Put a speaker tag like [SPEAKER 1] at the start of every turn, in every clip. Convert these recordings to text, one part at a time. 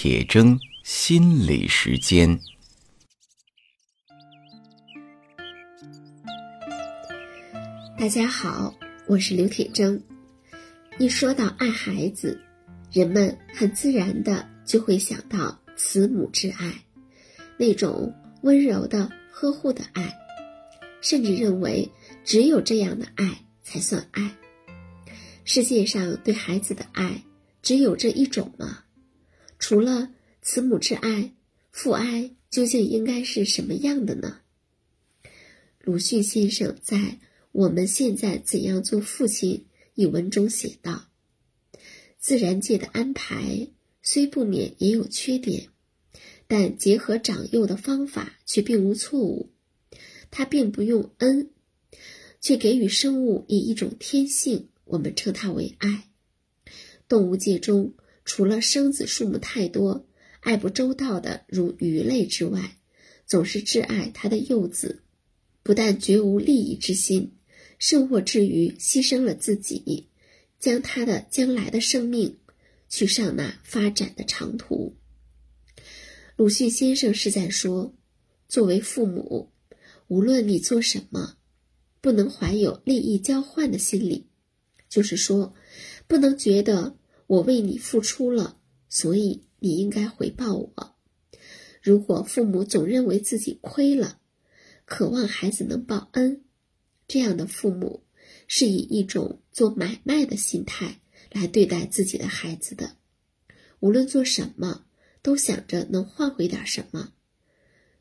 [SPEAKER 1] 铁铮心理时间。
[SPEAKER 2] 大家好，我是刘铁铮。一说到爱孩子，人们很自然的就会想到慈母之爱，那种温柔的呵护的爱，甚至认为只有这样的爱才算爱。世界上对孩子的爱只有这一种吗？除了慈母之爱，父爱究竟应该是什么样的呢？鲁迅先生在《我们现在怎样做父亲》一文中写道：“自然界的安排虽不免也有缺点，但结合长幼的方法却并无错误。他并不用恩，却给予生物以一种天性，我们称它为爱。动物界中。”除了生子数目太多、爱不周到的如鱼类之外，总是挚爱他的幼子，不但绝无利益之心，甚或至于牺牲了自己，将他的将来的生命去上那发展的长途。鲁迅先生是在说，作为父母，无论你做什么，不能怀有利益交换的心理，就是说，不能觉得。我为你付出了，所以你应该回报我。如果父母总认为自己亏了，渴望孩子能报恩，这样的父母是以一种做买卖的心态来对待自己的孩子的。无论做什么，都想着能换回点什么，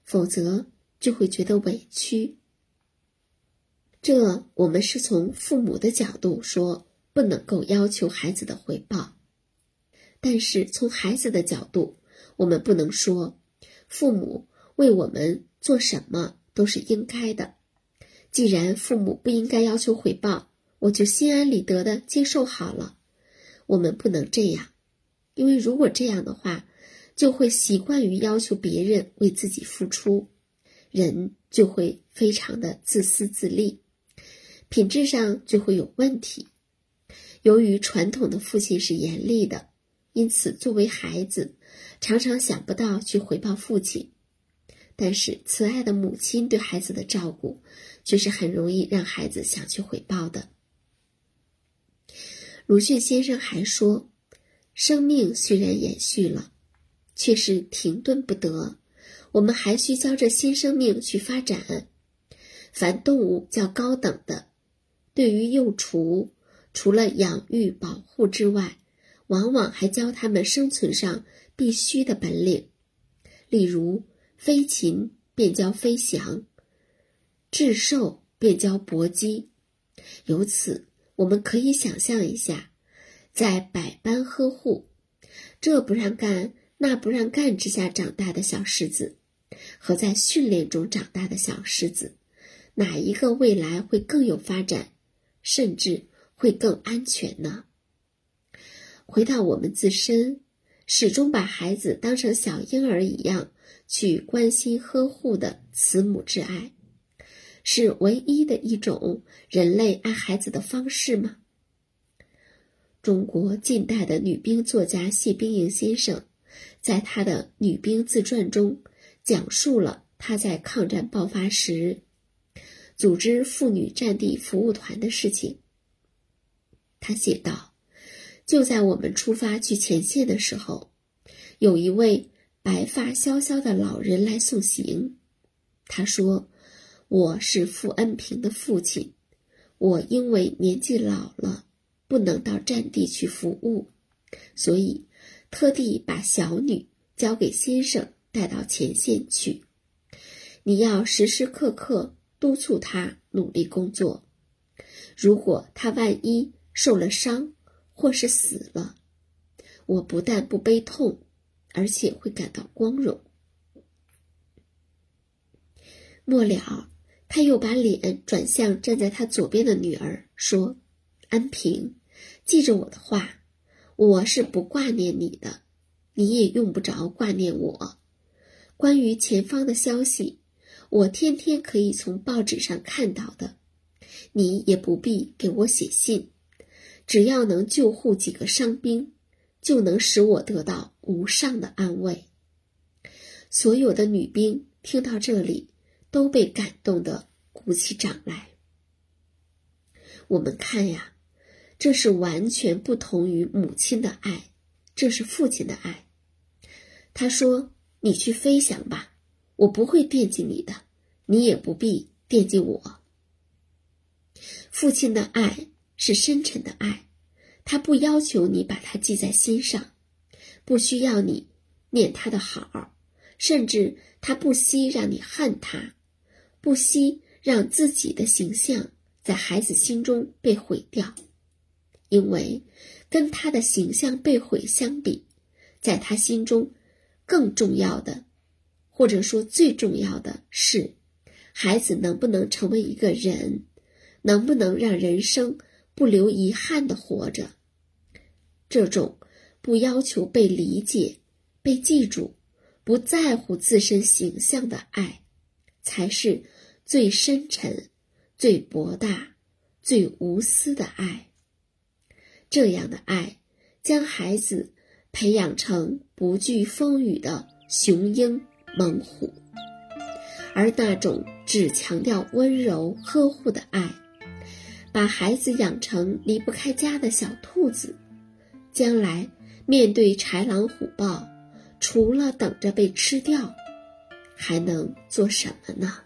[SPEAKER 2] 否则就会觉得委屈。这我们是从父母的角度说，不能够要求孩子的回报。但是从孩子的角度，我们不能说父母为我们做什么都是应该的。既然父母不应该要求回报，我就心安理得的接受好了。我们不能这样，因为如果这样的话，就会习惯于要求别人为自己付出，人就会非常的自私自利，品质上就会有问题。由于传统的父亲是严厉的。因此，作为孩子，常常想不到去回报父亲；但是，慈爱的母亲对孩子的照顾，却是很容易让孩子想去回报的。鲁迅先生还说：“生命虽然延续了，却是停顿不得。我们还需教这新生命去发展。凡动物较高等的，对于幼雏，除了养育保护之外，往往还教他们生存上必须的本领，例如飞禽便教飞翔，智兽便教搏击。由此，我们可以想象一下，在百般呵护、这不让干、那不让干之下长大的小狮子，和在训练中长大的小狮子，哪一个未来会更有发展，甚至会更安全呢？回到我们自身，始终把孩子当成小婴儿一样去关心呵护的慈母之爱，是唯一的一种人类爱孩子的方式吗？中国近代的女兵作家谢冰莹先生，在他的《女兵自传》中讲述了他在抗战爆发时组织妇女战地服务团的事情。他写道。就在我们出发去前线的时候，有一位白发萧萧的老人来送行。他说：“我是傅恩平的父亲，我因为年纪老了，不能到战地去服务，所以特地把小女交给先生带到前线去。你要时时刻刻督促他努力工作。如果他万一受了伤，”或是死了，我不但不悲痛，而且会感到光荣。末了，他又把脸转向站在他左边的女儿，说：“安平，记着我的话，我是不挂念你的，你也用不着挂念我。关于前方的消息，我天天可以从报纸上看到的，你也不必给我写信。”只要能救护几个伤兵，就能使我得到无上的安慰。所有的女兵听到这里，都被感动的鼓起掌来。我们看呀，这是完全不同于母亲的爱，这是父亲的爱。他说：“你去飞翔吧，我不会惦记你的，你也不必惦记我。”父亲的爱是深沉的爱，他不要求你把它记在心上，不需要你念他的好，甚至他不惜让你恨他，不惜让自己的形象在孩子心中被毁掉，因为跟他的形象被毁相比，在他心中更重要的，或者说最重要的是，孩子能不能成为一个人。能不能让人生不留遗憾的活着？这种不要求被理解、被记住、不在乎自身形象的爱，才是最深沉、最博大、最无私的爱。这样的爱将孩子培养成不惧风雨的雄鹰猛虎，而那种只强调温柔呵护的爱。把孩子养成离不开家的小兔子，将来面对豺狼虎豹，除了等着被吃掉，还能做什么呢？